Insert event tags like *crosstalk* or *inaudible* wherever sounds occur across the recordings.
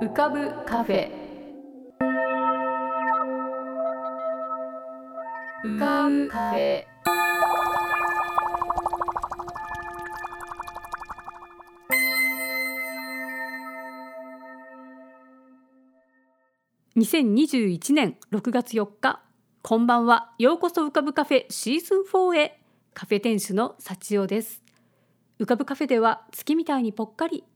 浮かぶカフェ。浮かぶカフェ。2021年6月4日こんばんは。ようこそ浮かぶカフェシーズン4へ。カフェ店主の幸代です。浮かぶカフェでは月みたいにぽっかり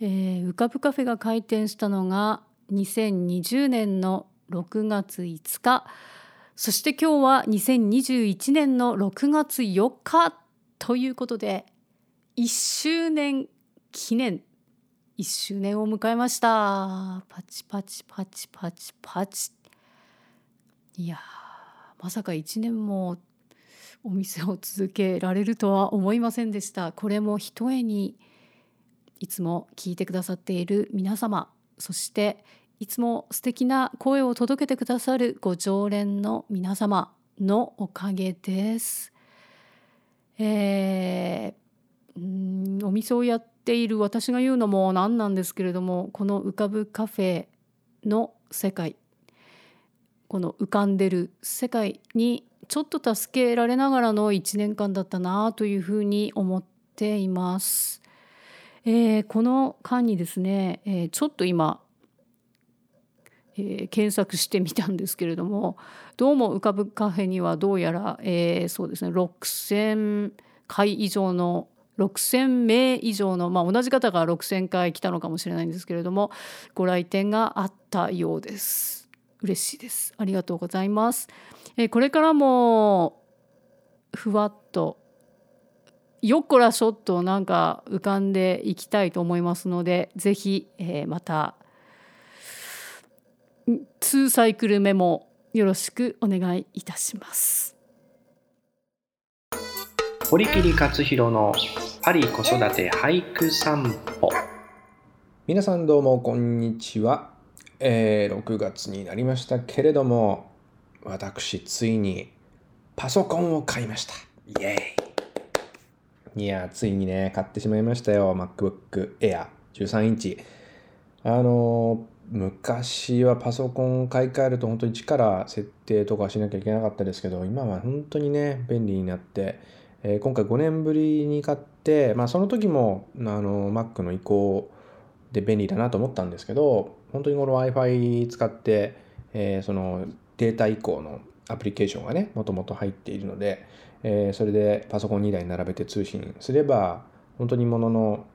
えー、浮かぶカフェが開店したのが2020年の6月5日。そして今日は2021年の6月4日ということで1周年記念。1周年を迎えました。パチパチパチパチパチ。いやまさか1年もお店を続けられるとは思いませんでした。これもひとえにいつも聞いてくださっている皆様そしていつも素敵な声を届けてくださるご常連の皆様のおかげです。えー、んお店をやっている私が言うのもなんなんですけれどもこの浮かぶカフェの世界この浮かんでる世界にちょっと助けられながらの1年間だったなというふうに思っています。えー、この間にですね、えー、ちょっと今、えー、検索してみたんですけれどもどうも浮かぶカフェにはどうやら、えー、そうですね6,000回以上の6,000名以上の、まあ、同じ方が6,000回来たのかもしれないんですけれどもご来店があったようです。嬉しいです。ありがとうございます。えー、これからもふわっとよっこらしょっとなんか浮かんでいきたいと思いますので是非、えー、また2サイクル目もよろしくお願いいたします。堀切克弘のパリ子育て俳句散歩。皆さんどうもこんにちは、えー、6月になりましたけれども私ついにパソコンを買いました。イエーイいやついにね買ってしまいましたよ MacBook Air 13インチ。あの昔はパソコン買い替えると本当に力設定とかしなきゃいけなかったですけど今は本当にね便利になってえー、今回5年ぶりに買って、まあ、その時もあの Mac の移行で便利だなと思ったんですけど本当にこの Wi-Fi 使って、えー、そのデータ移行のアプリケーションがねもともと入っているので、えー、それでパソコン2台並べて通信すれば本当にものの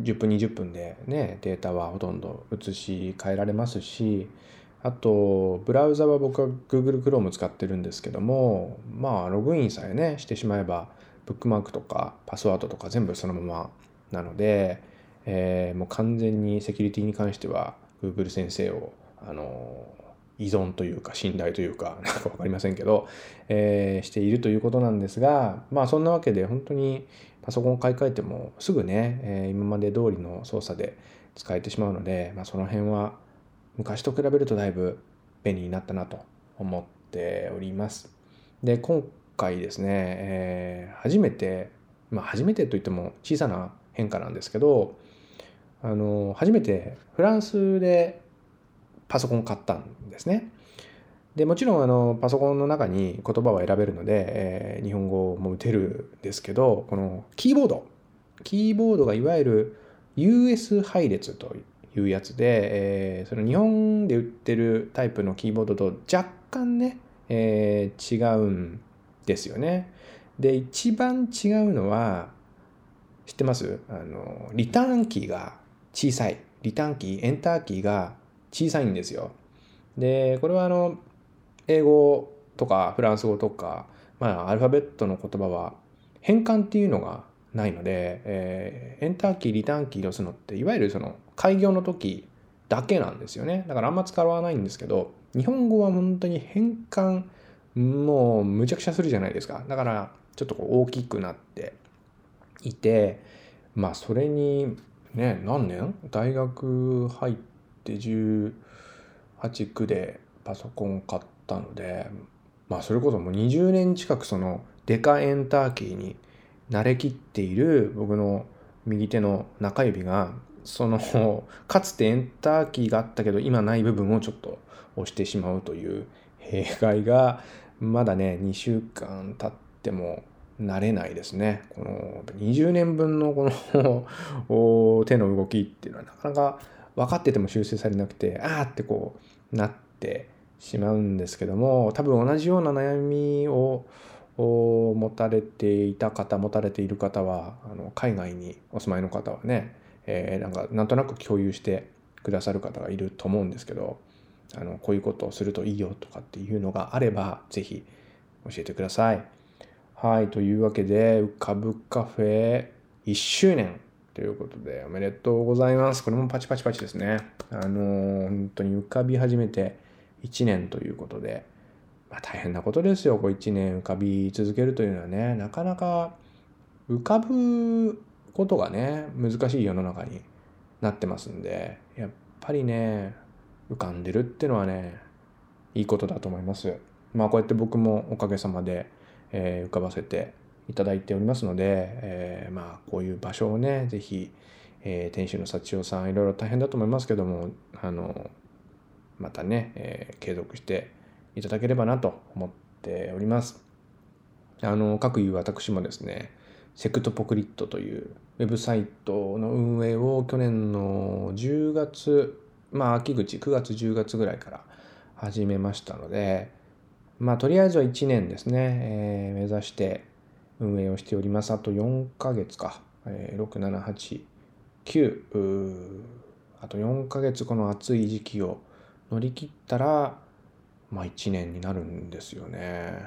10分20分でねデータはほとんど移し替えられますしあとブラウザは僕は Google Chrome 使ってるんですけどもまあログインさえねしてしまえばブックマークとかパスワードとか全部そのままなので、えー、もう完全にセキュリティに関しては Google 先生をあの依存というか信頼というか *laughs* なんか分かりませんけど、えー、しているということなんですがまあそんなわけで本当にパソコンを買い替えてもすぐね、えー、今まで通りの操作で使えてしまうので、まあ、その辺は昔と比べるとだいぶ便利になったなと思っております。で今回ですね、えー、初めて、まあ、初めてといっても小さな変化なんですけどあの初めてフランスでパソコン買ったんですね。でもちろんあのパソコンの中に言葉は選べるので、えー、日本語も打てるんですけどこのキーボードキーボードがいわゆる US 配列というやつで、えー、その日本で売ってるタイプのキーボードと若干ね、えー、違うんですよね。で一番違うのは知ってます？あのリターンキーが小さいリターンキーエンターキーが小さいんですよ。でこれはあの英語とかフランス語とか、まあ、アルファベットの言葉は変換っていうのがないので、えー、エンターキーリターンキーを押すのっていわゆるその開業の時だけなんですよね。だからあんま使わないんですけど日本語は本当に変換もうむちゃくちゃするじゃないですか。だからちょっとこう大きくなっていてまあそれにね何年？大学入って18区でパソコン買ったのでまあそれこそもう20年近くそのデカエンターキーに慣れきっている僕の右手の中指がその *laughs* かつてエンターキーがあったけど今ない部分をちょっと押してしまうという弊害がまだね2週間経っても慣れないですね。この20年分のこの *laughs* 手の動きっていうのはなかなか分かってても修正されなくてああってこうなってしまうんですけども多分同じような悩みを持たれていた方持たれている方はあの海外にお住まいの方はね、えー、なんかなんとなく共有してくださる方がいると思うんですけどあのこういうことをするといいよとかっていうのがあれば是非教えてください。はい、というわけで、浮かぶカフェ1周年ということで、おめでとうございます。これもパチパチパチですね。あのー、本当に浮かび始めて1年ということで、まあ、大変なことですよ。こう1年浮かび続けるというのはね、なかなか浮かぶことがね、難しい世の中になってますんで、やっぱりね、浮かんでるっていうのはね、いいことだと思います。まあこうやって僕もおかげさまでえー、浮かばせていただいておりますので、えー、まあこういう場所をね是非、えー、店主の幸代さんいろいろ大変だと思いますけどもあのまたね、えー、継続していただければなと思っております。あの各いう私もですねセクトポクリットというウェブサイトの運営を去年の10月まあ秋口9月10月ぐらいから始めましたので、まあ、とりあえずは1年ですね、えー、目指して運営をしております。あと4ヶ月か、えー、6、7、8、9、あと4ヶ月この暑い時期を乗り切ったら、まあ1年になるんですよね。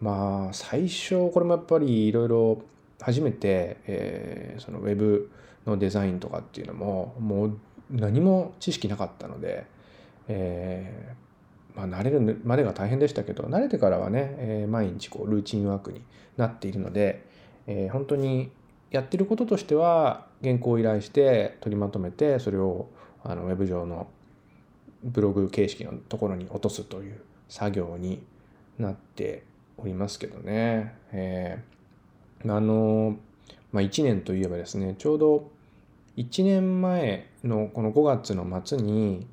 まあ最初これもやっぱりいろいろ初めて、えー、そのウェブのデザインとかっていうのももう何も知識なかったので、えー、まあ、慣れるまでが大変でしたけど慣れてからはね、えー、毎日こうルーチンワークになっているので、えー、本当にやってることとしては原稿を依頼して取りまとめてそれをあのウェブ上のブログ形式のところに落とすという作業になっておりますけどね。えー、あの、まあ、1年といえばですねちょうど1年前のこの5月の末に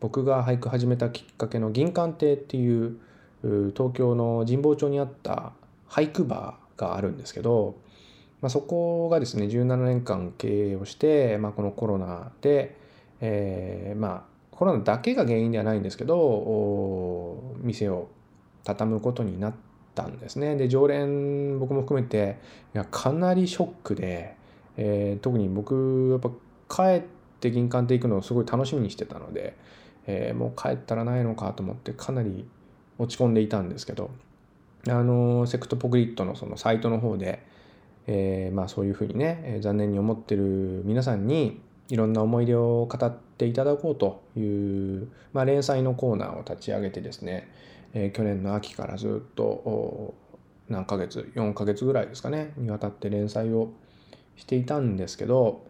僕が俳句始めたきっかけの銀館亭っていう東京の神保町にあった俳句バーがあるんですけど、まあ、そこがですね17年間経営をして、まあ、このコロナで、えー、まあコロナだけが原因ではないんですけど店を畳むことになったんですね。で常連僕も含めていやかなりショックで、えー、特に僕やっぱ帰って銀館亭行くのをすごい楽しみにしてたのでえー、もう帰ったらないのかと思ってかなり落ち込んでいたんですけどあのセクトポクリットのそのサイトの方で、えー、まあそういうふうにね、えー、残念に思ってる皆さんにいろんな思い出を語っていただこうという、まあ、連載のコーナーを立ち上げてですね、えー、去年の秋からずっと何ヶ月4ヶ月ぐらいですかねにわたって連載をしていたんですけど、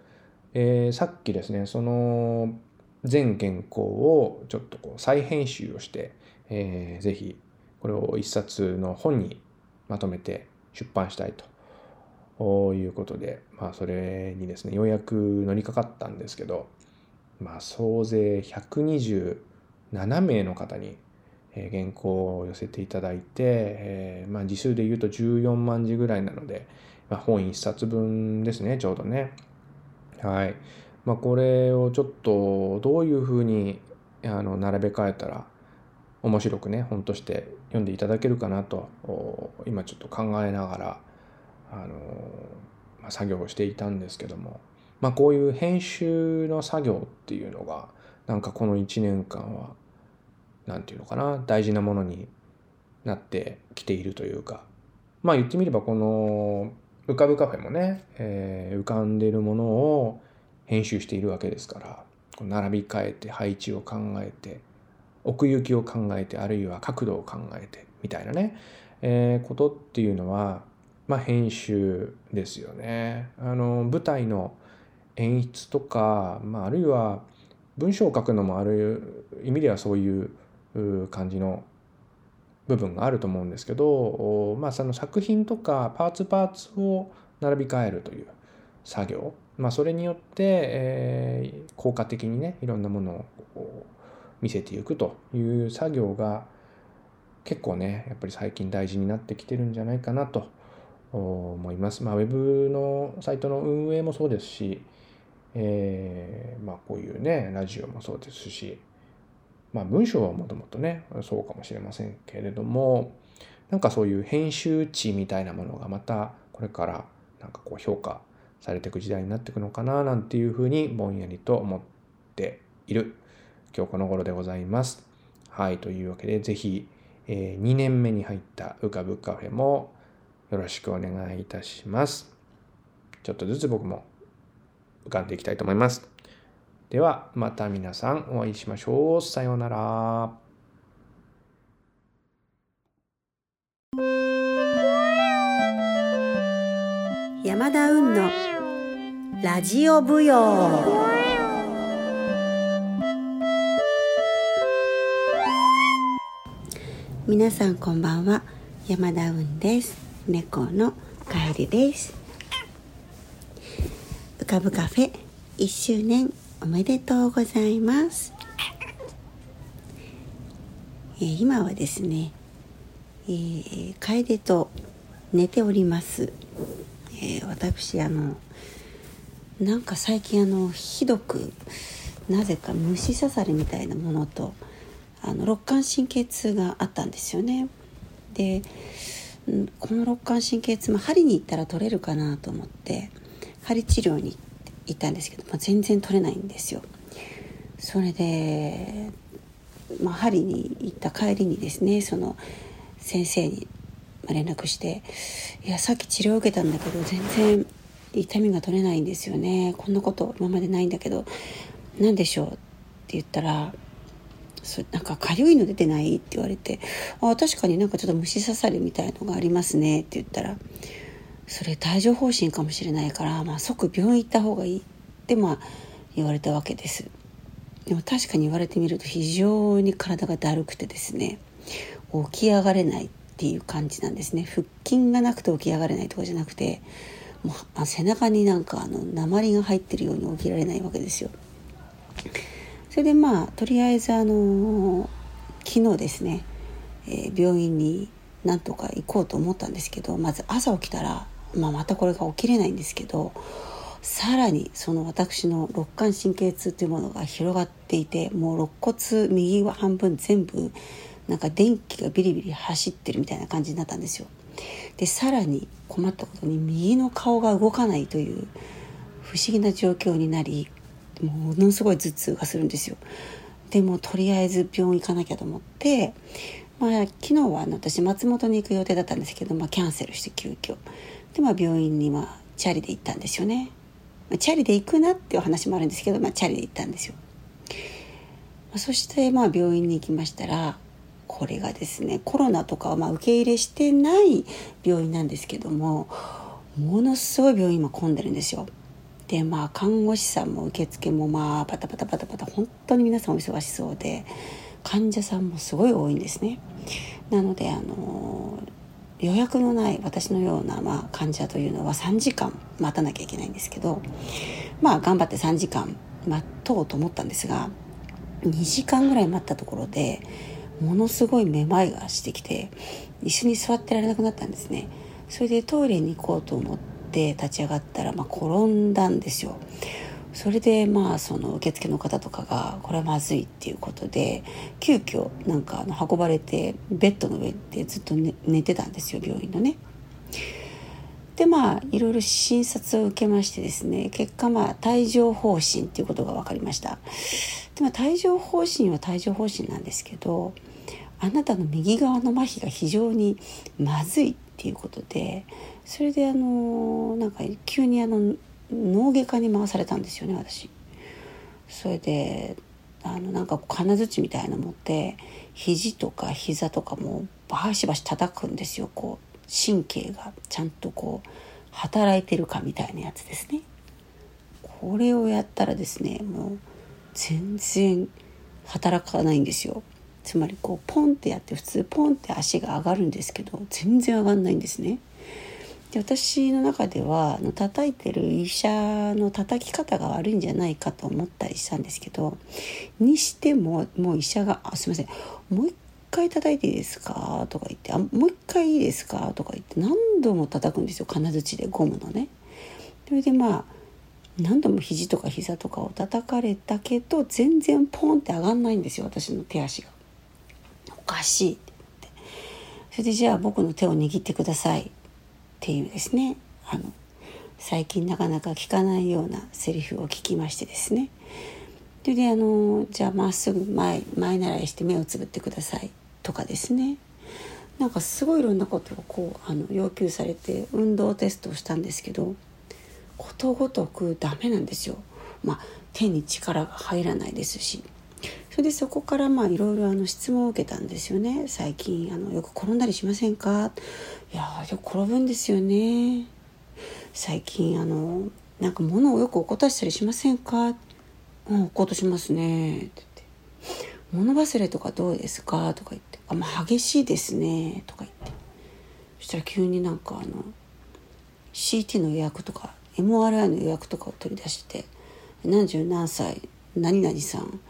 えー、さっきですねその全原稿をちょっとこう再編集をして、えー、ぜひこれを一冊の本にまとめて出版したいということで、まあ、それにですねようやく乗りかかったんですけど、まあ、総勢127名の方に原稿を寄せていただいて、えー、まあ、字数で言うと14万字ぐらいなので、まあ、本1冊分ですねちょうどね。はい。まあ、これをちょっとどういうふうにあの並べ替えたら面白くね本として読んでいただけるかなと今ちょっと考えながらあの、ま、作業をしていたんですけども、まあ、こういう編集の作業っていうのがなんかこの1年間は何て言うのかな大事なものになってきているというかまあ言ってみればこの浮かぶカフェもね、えー、浮かんでるものを編集しているわけですから並び替えて配置を考えて奥行きを考えてあるいは角度を考えてみたいなね、えー、ことっていうのは、まあ、編集ですよね。あの舞台の演出とか、まあ、あるいは文章を書くのもある意味ではそういう感じの部分があると思うんですけど、まあ、その作品とかパーツパーツを並び替えるという作業、まあ、それによって、えー、効果的にねいろんなものを見せていくという作業が結構ねやっぱり最近大事になってきてるんじゃないかなと思います。まあ、ウェブのサイトの運営もそうですし、えー、まあ、こういうねラジオもそうですし、まあ、文章はもともとねそうかもしれませんけれどもなんかそういう編集値みたいなものがまたこれからなんかこう評価されていく時代になっていくのかななんていうふうにぼんやりと思っている今日この頃でございます。はい、というわけでぜひ、えー、2年目に入った浮かぶカフェもよろしくお願いいたします。ちょっとずつ僕も浮かんでいきたいと思います。ではまた皆さんお会いしましょう。さようなら。山田運のラジオ舞踊。皆さんこんばんは。山田運です。猫の帰りです。浮かぶカフェ。1周年おめでとうございます、えー、今はですね、えー、楓と寝ております、えー、私あのなんか最近あのひどくなぜか虫刺されみたいなものとあの肋間神経痛があったんですよね。でこの肋間神経痛も針に行ったら取れるかなと思って針治療に行ったんですけど、まあ、全然取れないんですよ。それで、まあ、針に行った帰りにですねその先生に連絡して「いやさっき治療を受けたんだけど全然痛みが取れないんですよね。こんなこと今までないんだけど何でしょう?」って言ったらそなんかかゆいの出てないって言われて「あ確かになんかちょっと虫刺されみたいのがありますね」って言ったら「それ帯状疱疹かもしれないから、まあ、即病院行った方がいい」ってまあ言われたわけです。でも確かに言われてみると非常に体がだるくてですね起き上がれない。っていう感じなんですね。腹筋がなくて起き上がれないとかじゃなくてもう背中になんかあの鉛が入ってるように起きられないわけですよ。それでまあとりあえずあの昨日ですね、えー、病院になんとか行こうと思ったんですけどまず朝起きたら、まあ、またこれが起きれないんですけどさらにその私の肋間神経痛というものが広がっていてもう肋骨右半分全部なんか電気がビリビリ走ってるみたいな感じになったんですよ。でさらに困ったことに右の顔が動かないという不思議な状況になりものすごい頭痛がするんですよ。でもとりあえず病院行かなきゃと思って、まあ、昨日は私松本に行く予定だったんですけど、まあ、キャンセルして急遽で、まあ、病院にまあチャリで行ったんですよね、まあ、チャリで行くなっていう話もあるんですけど、まあ、チャリで行ったんですよ、ま、そしてまあ病院に行きましたらこれがですねコロナとかはまあ受け入れしてない病院なんですけどもものすごい病院今混んでるんですよ。でまあ看護師さんも受付もまあパタパタパタパタ本当に皆さんお忙しそうで患者さんもすごい多いんですね。なのであの予約のない私のような、まあ、患者というのは3時間待たなきゃいけないんですけどまあ頑張って3時間待とうと思ったんですが2時間ぐらい待ったところでものすごいめまいがしてきて一緒に座ってられなくなったんですね。それでトイレに行こうと思って立ち上がったら、まあ、転んだんですよ。それでまあその受付の方とかがこれはまずいっていうことで急遽なんかあの運ばれてベッドの上でずっと寝寝てたんですよ病院のね。でまあいろいろ診察を受けましてですね結果まあ帯状疱疹っていうことが分かりました。で、まあ、帯状疱疹は帯状疱疹なんですけどあなたの右側の麻痺が非常にまずいっていうことでそれであのなんか急にあの脳外科に回されたんですよね私それであのなんか金槌みたいなの持って肘とか膝とかもバシバシ叩くんですよこう神経がちゃんとこう働いてるかみたいなやつですね。これをやったらですねもう全然働かないんですよ。つまりこうポンってやって普通ポンって足が上がるんですけど全然上がんないんですね。で私の中ではあの叩いてる医者の叩き方が悪いんじゃないかと思ったりしたんですけどにしてももう医者が「あすいませんもう一回叩いていいですか?」とか言って「あもう一回いいですか?」とか言って何度も叩くんですよ金槌でゴムのね。それでまあ何度も肘とか膝とかを叩かれたけど全然ポンって上がんないんですよ私の手足が。かしいってそれでじゃあ僕の手を握ってくださいっていうですね。あの最近なかなか聞かないようなセリフを聞きましてですね。それであのじゃあまっすぐ前前習いして目をつぶってくださいとかですね。なんかすごいいろんなことをこうあの要求されて運動テストをしたんですけどことごとくダメなんですよ。まあ、手に力が入らないですし。それでそこからまあいろいろあの質問を受けたんですよね。最近あのよく転んだりしませんか？いやよく転ぶんですよね。最近あのなんか物をよく起こたしたりしませんか？うん起ことしますね。って言って。物忘れとかどうですか？とか言って。あまあ激しいですね。とか言って。そしたら急になんかあの CT の予約とか MRI の予約とかを取り出して何十何歳何々さん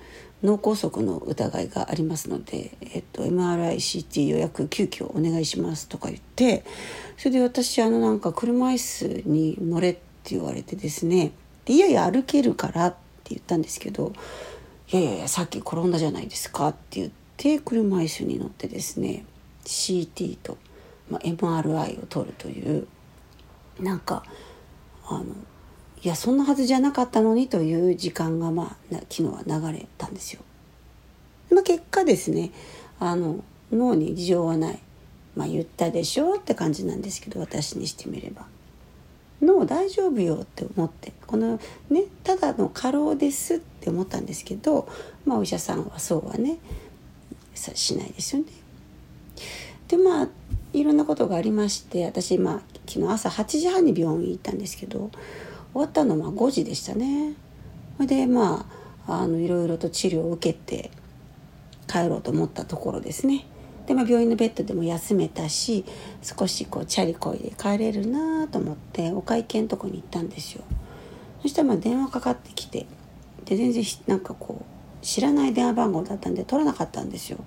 脳梗塞の疑いがありますので、えっと、MRICT 予約急遽お願いしますとか言ってそれで私あのなんか車椅子に乗れって言われてですねでいやいや歩けるからって言ったんですけどいやいやいやさっき転んだじゃないですかって言って車椅子に乗ってですね CT と、まあ、MRI を取るというなんかあのいやそんなはずじゃなかったのにという時間が、まあ、昨日は流れたんですよ。まあ、結果ですねあの脳に事情はない、まあ、言ったでしょうって感じなんですけど私にしてみれば。脳大丈夫よって思ってこのねただの過労ですって思ったんですけど、まあ、お医者さんはそうはねしないですよね。でまあいろんなことがありまして私、まあ、昨日朝8時半に病院行ったんですけど終わったのは5時でしたね。それでまああのいろいろと治療を受けて帰ろうと思ったところですね。で、まあ、病院のベッドでも休めたし少しこうチャリこいで帰れるなと思ってお会計のとこに行ったんですよ。そしたらまあ電話かかってきてで全然なんかこう知らない電話番号だったんで取らなかったんですよ。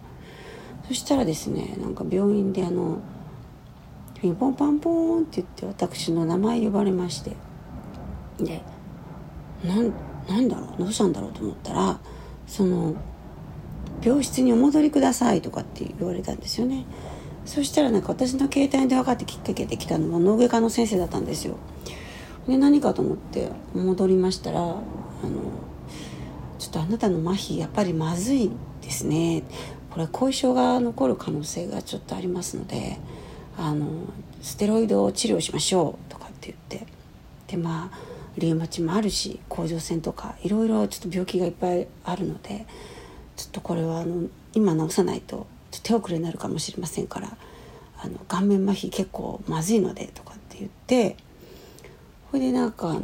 そしたらですねなんか病院であのピンポンパンポーンって言って私の名前呼ばれましてでなんなんだろうどうしたんだろうと思ったらその病室にお戻りくださいとかって言われたんですよね。そしたらなんか私の携帯で分かってきっかけで来たのは脳外科の先生だったんですよ。で何かと思って戻りましたらあのちょっとあなたの麻痺やっぱりまずいですね。これ後遺症が残る可能性がちょっとありますのであのステロイドを治療しましょうとかって言って。でまあリウマチもあるし甲状腺とかいろいろちょっと病気がいっぱいあるのでちょっとこれはあの今治さないと手遅れになるかもしれませんからあの顔面麻痺結構まずいのでとかって言ってそれでなんかあの、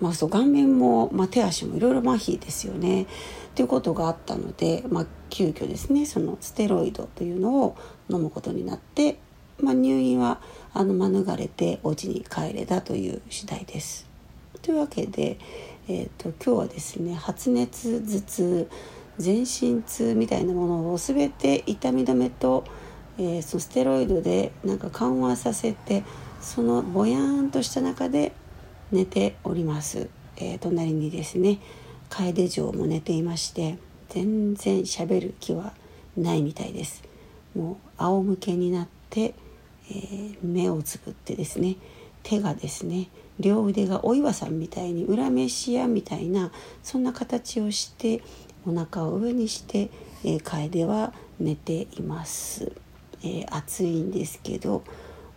まあ、そう顔面も、まあ、手足もいろいろ麻痺ですよねっていうことがあったので、まあ、急遽ですねそのステロイドというのを飲むことになってまあ、入院はあの免れてお家に帰れたという次第です。というわけで、えーと、今日はですね発熱頭痛全身痛みたいなものを全て痛み止めと、えー、そのステロイドでなんか緩和させてそのぼやーんとした中で寝ております。えー、隣にですね楓城も寝ていまして全然喋る気はないみたいです。もう仰向けになってえー、目をつぶってですね手がですね両腕がお岩さんみたいに裏飯屋みたいなそんな形をしてお腹を上にして、えー、楓は寝ています、えー、暑いんですけど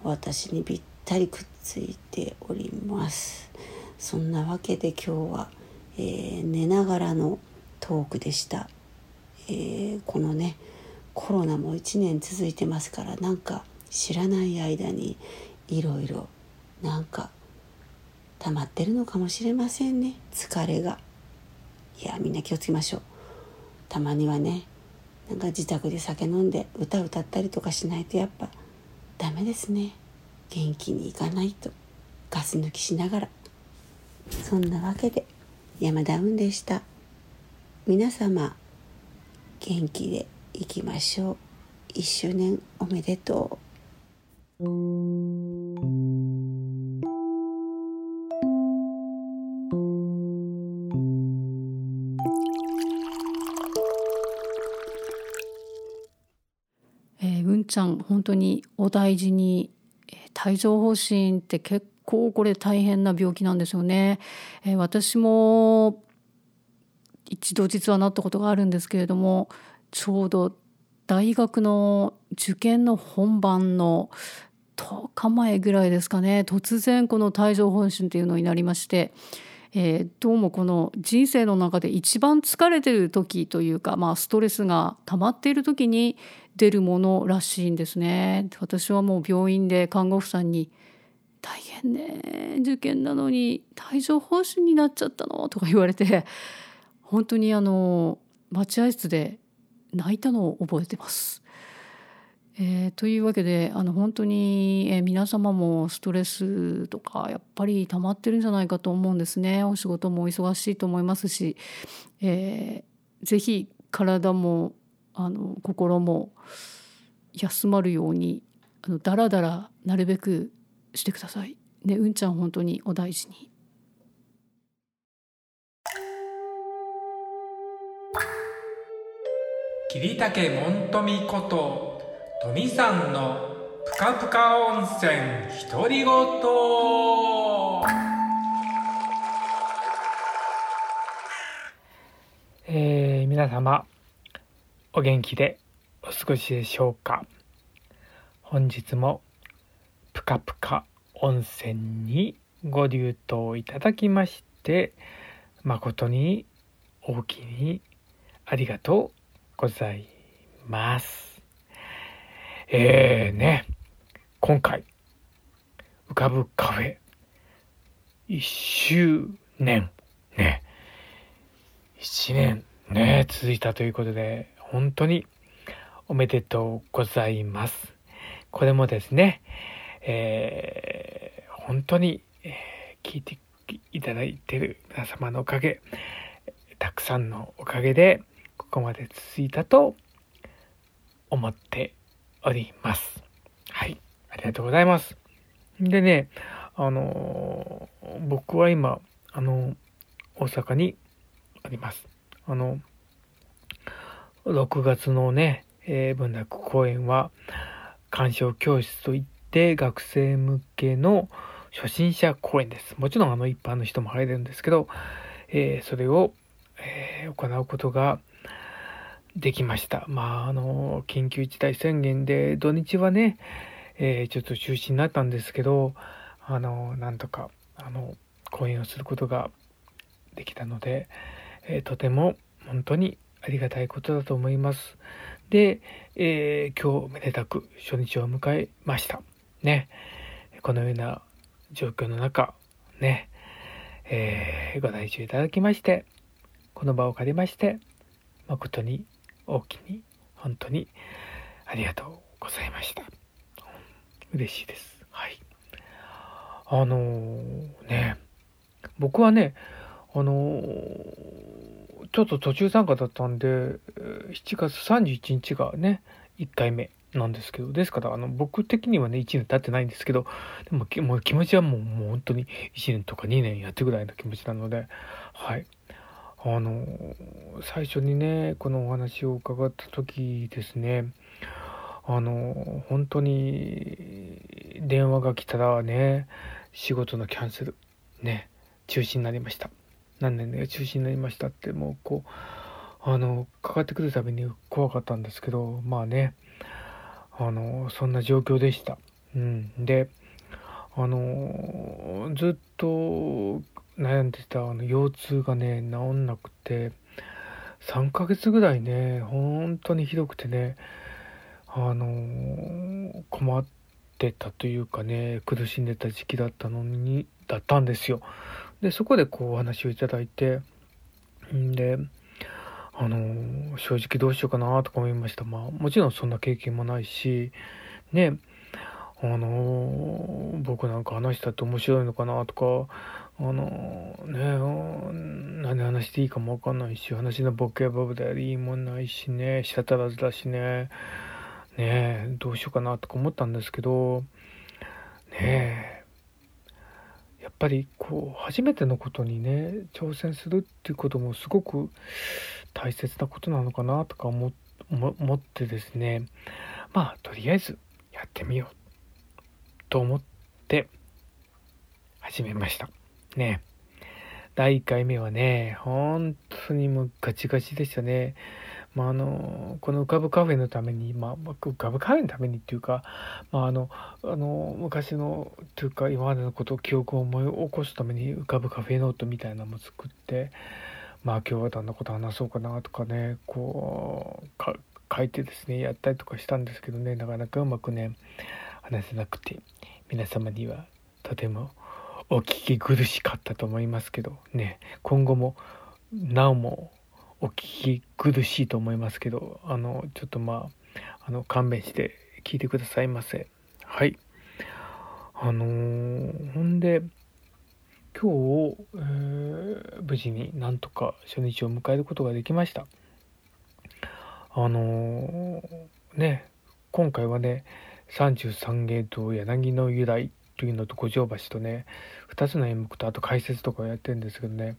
私にぴったりくっついております。そんなわけで今日は、えー、寝ながらのトークでした、えー、このねコロナも1年続いてますからなんか知らない間にいろいろなんか溜まってるのかもしれませんね。疲れが。いやみんな気をつけましょう。たまにはねなんか自宅で酒飲んで歌歌ったりとかしないとやっぱダメですね。元気にいかないと。ガス抜きしながら。そんなわけで山田運でした。皆様元気でいきましょう。1周年おめでとう。ちゃん本当にお大事に帯状疱疹って結構これ大変な病気なんですよね。え私も一度実はなったことがあるんですけれどもちょうど大学の受験の本番の10日前ぐらいですかね突然この帯状疱疹っていうのになりまして、えー、どうもこの人生の中で一番疲れてる時というか、まあ、ストレスが溜まっている時に出るものらしいんですね。私はもう病院で看護婦さんに「大変ね受験なのに帯状疱疹になっちゃったの?」とか言われて本当にあの待合室で泣いたのを覚えてます。えー、というわけであの本当に、えー、皆様もストレスとかやっぱり溜まってるんじゃないかと思うんですねお仕事も忙しいと思いますし、えー、ぜひ体もあの心も休まるようにあのだらだらなるべくしてください。ね、うんちゃん本当にお大事に。桐竹門富こと富さんのぷかぷか温泉独り言えー、皆様お元気でお過ごしでしょうか？本日もぷかぷか温泉にご流湯いただきまして誠に大きにありがとうございます。えーね、今回浮かぶカフェ1周年ね、1年ね、続いたということで本当におめでとうございます。これもですね、えー、本当に、えー、聞いていただいてる皆様のおかげ、たくさんのおかげで、ここまで続いたと思っております。はい。ありがとうございます。でね、あの僕は今、あの大阪にあります。あの6月のね、えー、文楽公演は鑑賞教室といって学生向けの初心者公演です。もちろんあの一般の人も入れるんですけど、えー、それを、えー、行うことができました。まあ、あの、緊急事態宣言で土日はね、えー、ちょっと中止になったんですけど、あの、なんとか、あの、講演をすることができたので、えとても本当にありがたいことだと思います。で、えー、今日めでたく初日を迎えました。ね。このような状況の中、ね、えー、ご来場いただきまして、この場を借りまして、誠に大きに、本当にありがとうございました。嬉しいです。はい。あのー、ね、僕はね、あのーちょっと途中参加だったんで、7月31日がね、1回目なんですけど、ですから、あの、僕的にはね、1年経ってないんですけど、でも、もう気持ちはもう、もう本当に1年とか2年やってぐらいの気持ちなので、はい。あの、最初にね、このお話を伺った時ですね、あの、本当に電話が来たらね、仕事のキャンセル、ね、中止になりました。何年で中止になりましたってもうこうあのかかってくるたびに怖かったんですけどまあねあのそんな状況でした。うん、であのずっと悩んでたあの腰痛がね治んなくて3ヶ月ぐらいね本当にひどくてねあの困ってたというかね苦しんでた時期だったのにだったんですよ。でそこでこうお話をいただいてんであの正直どうしようかなとか思いましたまあもちろんそんな経験もないしねあの僕なんか話したって面白いのかなとかあのね何話していいかも分かんないし話のボケバブでいいもんないしね舌足らずだしねねどうしようかなとか思ったんですけどねやっぱりこう初めてのことにね挑戦するっていうこともすごく大切なことなのかなとか思ってですねまあとりあえずやってみようと思って始めました。ね。第1回目はね本当にもうガチガチでしたね。まあ、あのこの浮かぶカフェのために、まあ、浮かぶカフェのためにっていうか、まあ、あのあの昔のというか今までのことを記憶を思い起こすために浮かぶカフェノートみたいなのも作ってまあ今日はどんなこと話そうかなとかねこうか書いてですねやったりとかしたんですけどねなかなかうまくね話せなくて皆様にはとてもお聞き苦しかったと思いますけどね今後もなおもお聞き苦しいと思いますけどあのちょっとまああの勘弁して聞いてくださいませ。はい。あのー、ほんで今日、えー、無事になんとか初日を迎えることができました。あのー、ね今回はね33芸と柳の由来というのと五条橋とね2つの演目とあと解説とかをやってるんですけどね。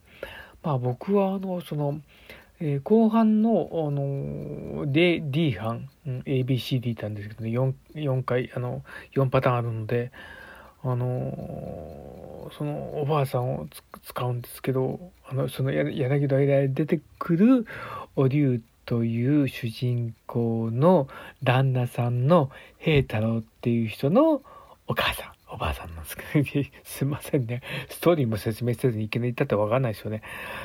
まあ僕はあのそのえー、後半の、あの D, D 班、うん、ABCD ってあるんですけどね 4, 4回あの4パターンあるので、あのそのおばあさんを使うんですけどあのその柳の間に出てくるお龍という主人公の旦那さんの平太郎っていう人のお母さん。おばあさんなんですけど、*laughs* すいませんね。ストーリーも説明せずにいきなり言ったってわかんないですよね。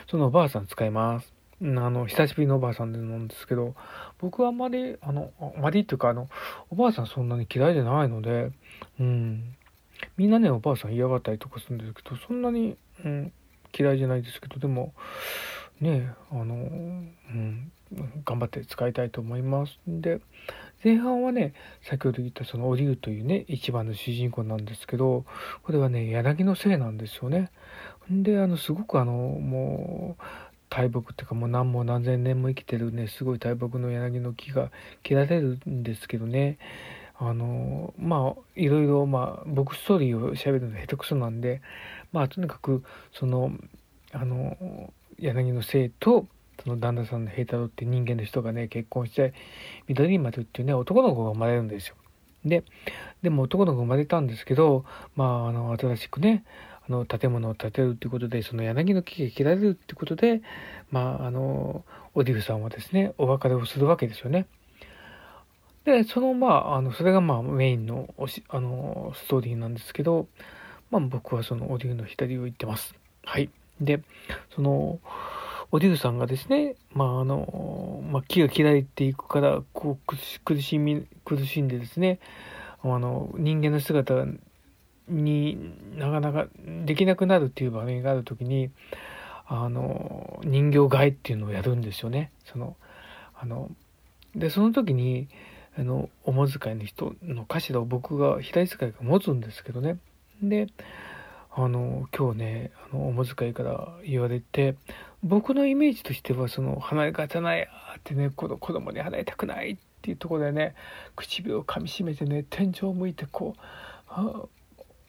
そのおばあさん使います。あの、久しぶりのおばあさんなんですけど、僕はあんまり、あの、あまりっていうか、あの、おばあさんそんなに嫌いじゃないので、うん。みんなね、おばあさん嫌がったりとかするんですけど、そんなに、うん、嫌いじゃないですけど、でも、ね、あの、うん、頑張って使いたいと思います。で、前半はね、先ほど言ったそのオリュウというね、一番の主人公なんですけど、これはね、柳のせいなんですよね。で、あの、すごくあの、もう、大木っていうかもう何も何千年も生きてるねすごい大木の柳の木が切られるんですけどねあのまあいろいろまあ僕ストーリーを調べるの下手くそなんでまあとにかくそのあの柳の生とその旦那さんの平太郎って人間の人がね結婚して緑丸っていうね男の子が生まれるんですよ。ででも男の子生まれたんですけどまああの新しくねあの建物を建てるということでその柳の木が切られるっていうことでまああのオディフさんはですねお別れをするわけですよね。でそのまああのそれがまあメインのおしあのストーリーなんですけど、まあ、僕はそのオディフの左を言ってます。はい。でそのオディフさんがですね、まああのまあ、木が切られていくからこう苦しみ苦しんでですねあの人間の姿になかなかできなくなるっていう場面がある時にあの人形替えっていうのをやるんですよね。そのあのでその時にあのおも遣いの人の頭を僕が左使いが持つんですけどね。であの今日ねあのおも遣いから言われて僕のイメージとしてはその離れ方ないあってねこの子供に離れたくないっていうところでね唇を噛みしめてね天井を向いてこう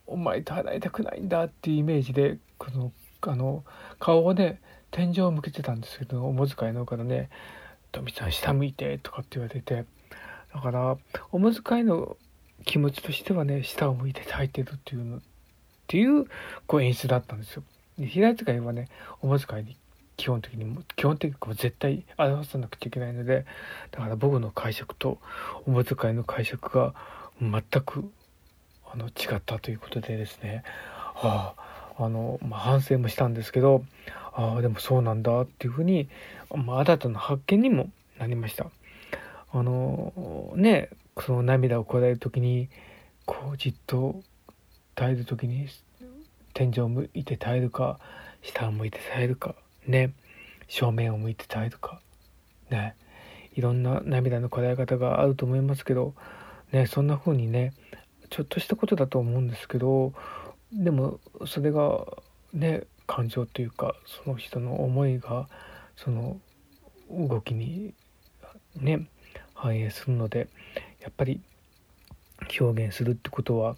お前と離れたくないんだっていうイメージでこのあの顔をね天井を向けてたんですけどおむ遣いのからね「富さん下向いて」とかって言われてだからおむ遣いの気持ちとしてはね下を向いて咲いてるっていうのっていうこう演出だったんですよ。平使いはねおむ遣いに基本的に基本的にも絶対表さなくちゃいけないのでだから僕の解釈とおむ遣いの解釈が全くあの違ったということでですね、はあ、あの、まあ、反省もしたんですけどああでもそうなんだっていうふうに、まあ、新たな発見にもなりました。あのねその涙をこらえる時にこうじっと耐える時に天井を向いて耐えるか下を向いて耐えるかね正面を向いて耐えるかねいろんな涙のこらえ方があると思いますけどねそんな風にねちょっとしたことだと思うんですけどでもそれがね感情というかその人の思いがその動きにね反映するのでやっぱり表現するってことは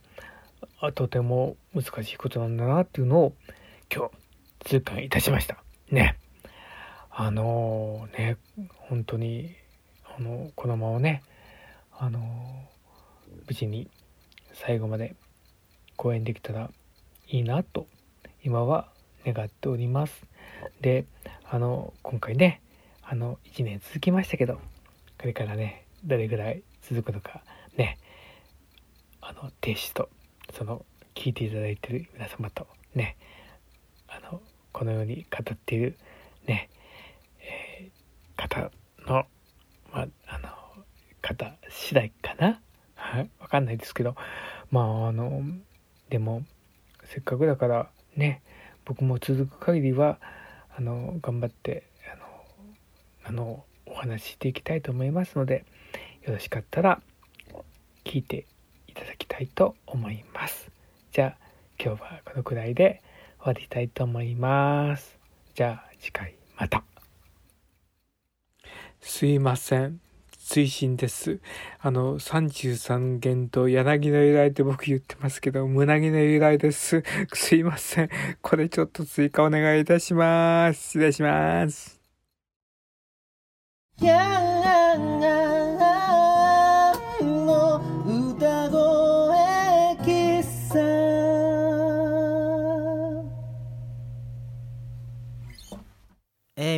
とても難しいことなんだなっていうのを今日痛感いたしました。ね。あのー、ね本当にあのこのままねあの無事に最後まで公演できたらいいなと今は願っております。であの今回ねあの1年続きましたけどこれからねどれぐらい続くのかねあの停止とその聞いていただいてる皆様とねあのこのように語っているね、えー、方のまああの方次第かな？はいわかんないですけどまああのでもせっかくだからね僕も続く限りはあの頑張ってあのあのお話ししていきたいと思いますのでよろしかったら聞いていただきたいと思います。じゃあ今日はこのくらいで終わりたいと思います。じゃあ次回また。すいません。追伸です。あの、33弦と柳の由来って僕言ってますけど、胸木の由来です。すいません。これちょっと追加お願いいたします。失礼します。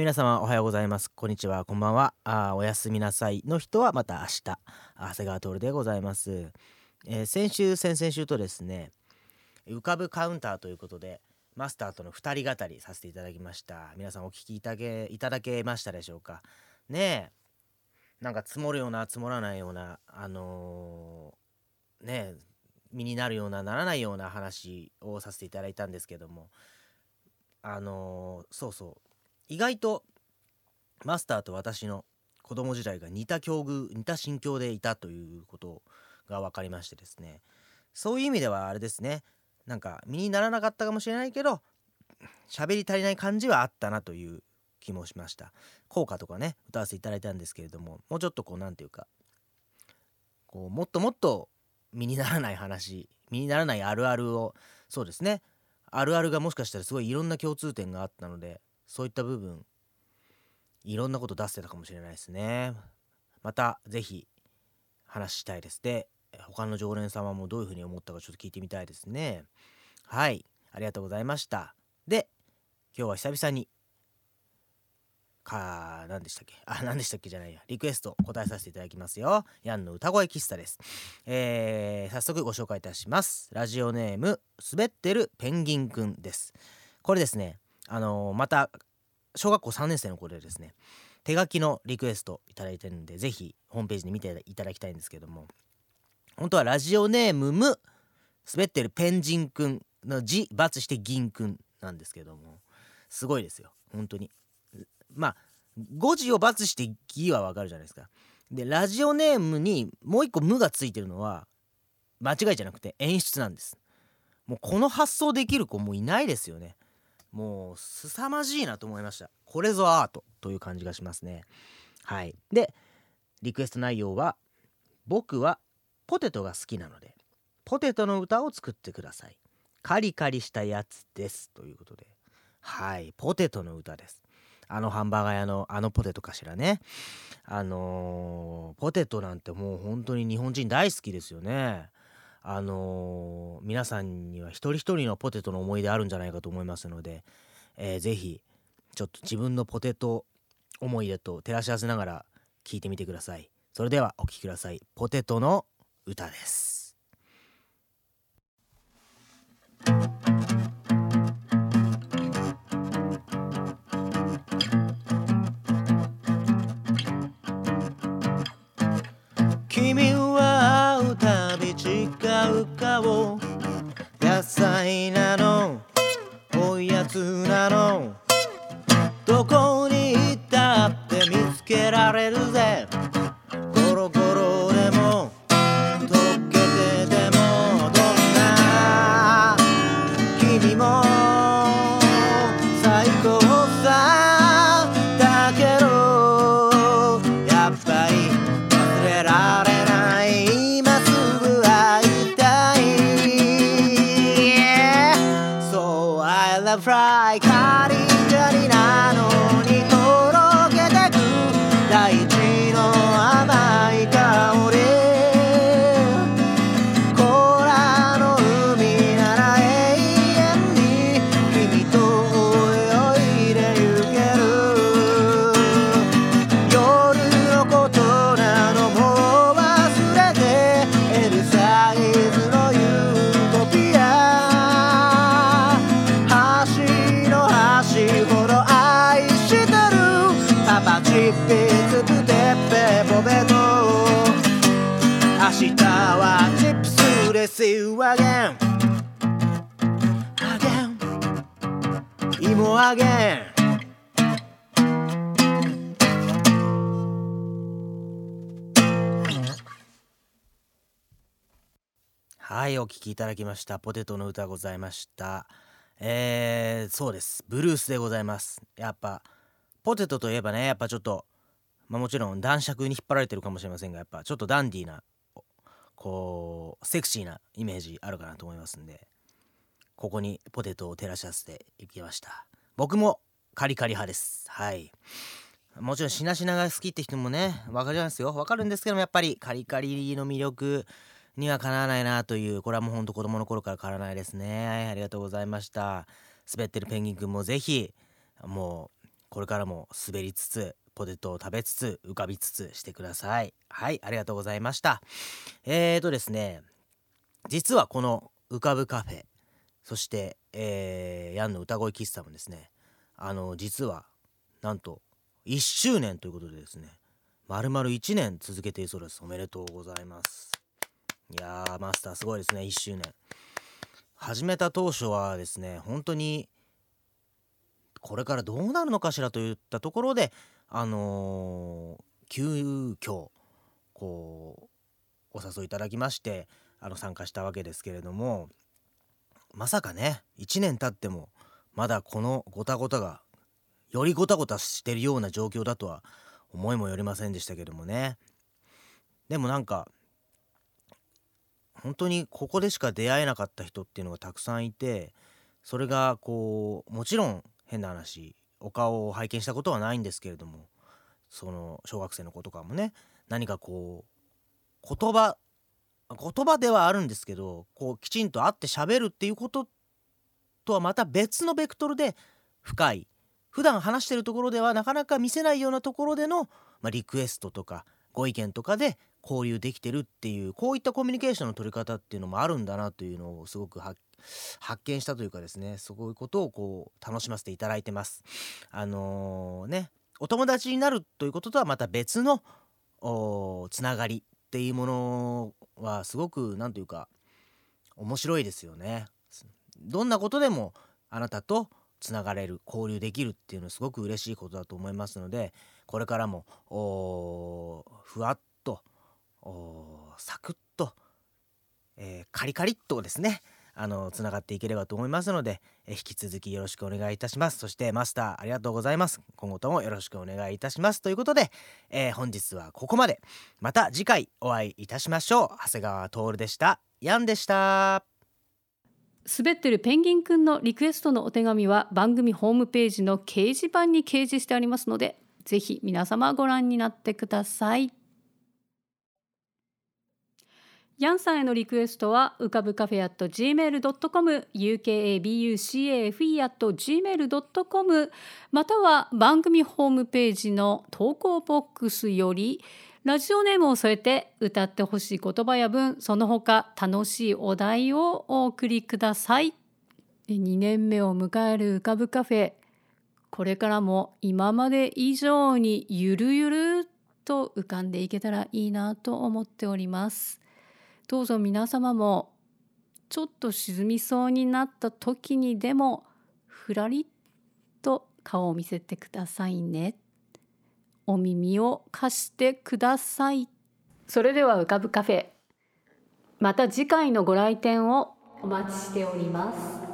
皆様おはようございます。こんにちは、こんばんは。あおやすみなさいの人はまた明日。長谷川徹でございます。えー、先週、先々週とですね、浮かぶカウンターということで、マスターとの2人語りさせていただきました。皆さんお聞きいただけいただけましたでしょうか。ねえ、なんか積もるような積もらないような、あのー、ねえ、身になるようなならないような話をさせていただいたんですけども、あのー、そうそう意外とマスターと私の子供時代が似た境遇似た心境でいたということが分かりましてですね。そういう意味ではあれですね。なんか身にならなかったかもしれないけど喋り足りない感じはあったなという気もしました。効果とかね歌わせていただいたんですけれどももうちょっとこう何て言うかこうもっともっと身にならない話身にならないあるあるをそうですね。あるあるがもしかしたらすごいいろんな共通点があったのでそういった部分いろんなこと出せたかもしれないですね。また是非話したいですで他の常連様もどういうふうに思ったかちょっと聞いてみたいですね。はい。ありがとうございました。で今日は久々にか何でしたっけ？あ何でしたっけ？じゃないや。リクエスト答えさせていただきますよ。ヤンの歌声喫茶です。えー、早速ご紹介いたします。ラジオネーム滑ってるペンギンくんです。これですね。あのー、また小学校3年生の頃でですね。手書きのリクエスト頂いてるんで是非ホームページで見ていただきたいんですけども。本当はラジオネームむ滑ってるペンジンくんの字×して銀くんなんですけども。すごいですよ。本当に。まあ5字を×して「ギ」はわかるじゃないですか。でラジオネームにもう一個「無」がついてるのは間違いじゃなくて演出なんです。もうこの発想できる子もういないですよね。もう凄まじいなと思いました。これぞアートという感じがしますね。はい。でリクエスト内容は僕はポテトが好きなのでポテトの歌を作ってください。カリカリしたやつです。ということで。はい。ポテトの歌です。あのハンバーガー屋のあのポテトかしらね。あのー、ポテトなんてもう本当に日本人大好きですよね。あのー、皆さんには一人一人のポテトの思い出あるんじゃないかと思いますので、えー、ぜひちょっと自分のポテト思い出と照らし合わせながら聞いてみてください。それではお聴きください。ポテトの歌です。菜なの。おやつなの。どこに行ったって見つけられるぜ。Again はいお聴きいただきました。ポテトの歌ございました。えー、そうです。ブルースでございます。やっぱポテトといえばねやっぱちょっとまあもちろん男爵に引っ張られてるかもしれませんがやっぱちょっとダンディーなこうセクシーなイメージあるかなと思いますんでここにポテトを照らし合わせていきました。僕もカリカリ派です。はい。もちろんしなしなが好きって人もねわかりますよ。わかるんですけどもやっぱりカリカリの魅力にはかなわないなというこれはもうほんと子供の頃から変わらないですね。はいありがとうございました。滑ってるペンギンくんもぜひもうこれからも滑りつつポテトを食べつつ浮かびつつしてください。はいありがとうございました。えーとですね実はこの浮かぶカフェそして、えーヤンの歌声喫茶もですねあの実はなんと1周年ということでですね丸々1年続けているそうです。おめでとうございます。いやーマスターすごいですね1周年。始めた当初はですね本当にこれからどうなるのかしらといったところであのー急遽こうお誘いいただきましてあの参加したわけですけれどもまさかね1年経ってもまだこのごたごたがよりごたごたしてるような状況だとは思いもよりませんでしたけどもね。でもなんか本当にここでしか出会えなかった人っていうのがたくさんいてそれがこうもちろん変な話お顔を拝見したことはないんですけれどもその小学生の子とかもね何かこう言葉言葉ではあるんですけどこうきちんと会って喋るっていうこととはまた別のベクトルで深い普段話してるところではなかなか見せないようなところでの、まあ、リクエストとかご意見とかで交流できてるっていうこういったコミュニケーションの取り方っていうのもあるんだなというのをすごく発見したというかですねそういうことをこう楽しませていただいてます。あのーねお友達になるということとはまた別のつながりっていうものはすごく何というか面白いですよね。どんなことでもあなたとつながれる交流できるっていうのはすごく嬉しいことだと思いますのでこれからもふわっとサクッと、えーカリカリっとですねあのつながっていければと思いますので、え引き続きよろしくお願いいたします。そしてマスターありがとうございます。今後ともよろしくお願いいたします。ということで、えー本日はここまで。また次回お会いいたしましょう。長谷川徹でした。ヤンでした。滑ってるペンギンくんのリクエストのお手紙は番組ホームページの掲示板に掲示してありますのでぜひ皆様ご覧になってください。ヤンさんへのリクエストは浮かぶカフェ at gmail.com ukabucafe at gmail.com または番組ホームページの投稿ボックスよりラジオネームを添えて歌ってほしい言葉や文その他楽しいお題をお送りください。2年目を迎える浮かぶカフェ。これからも今まで以上にゆるゆると浮かんでいけたらいいなと思っております。どうぞ皆様もちょっと沈みそうになった時にでもふらりと顔を見せてくださいね。お耳を貸してください。それでは浮かぶカフェ。また次回のご来店をお待ちしております。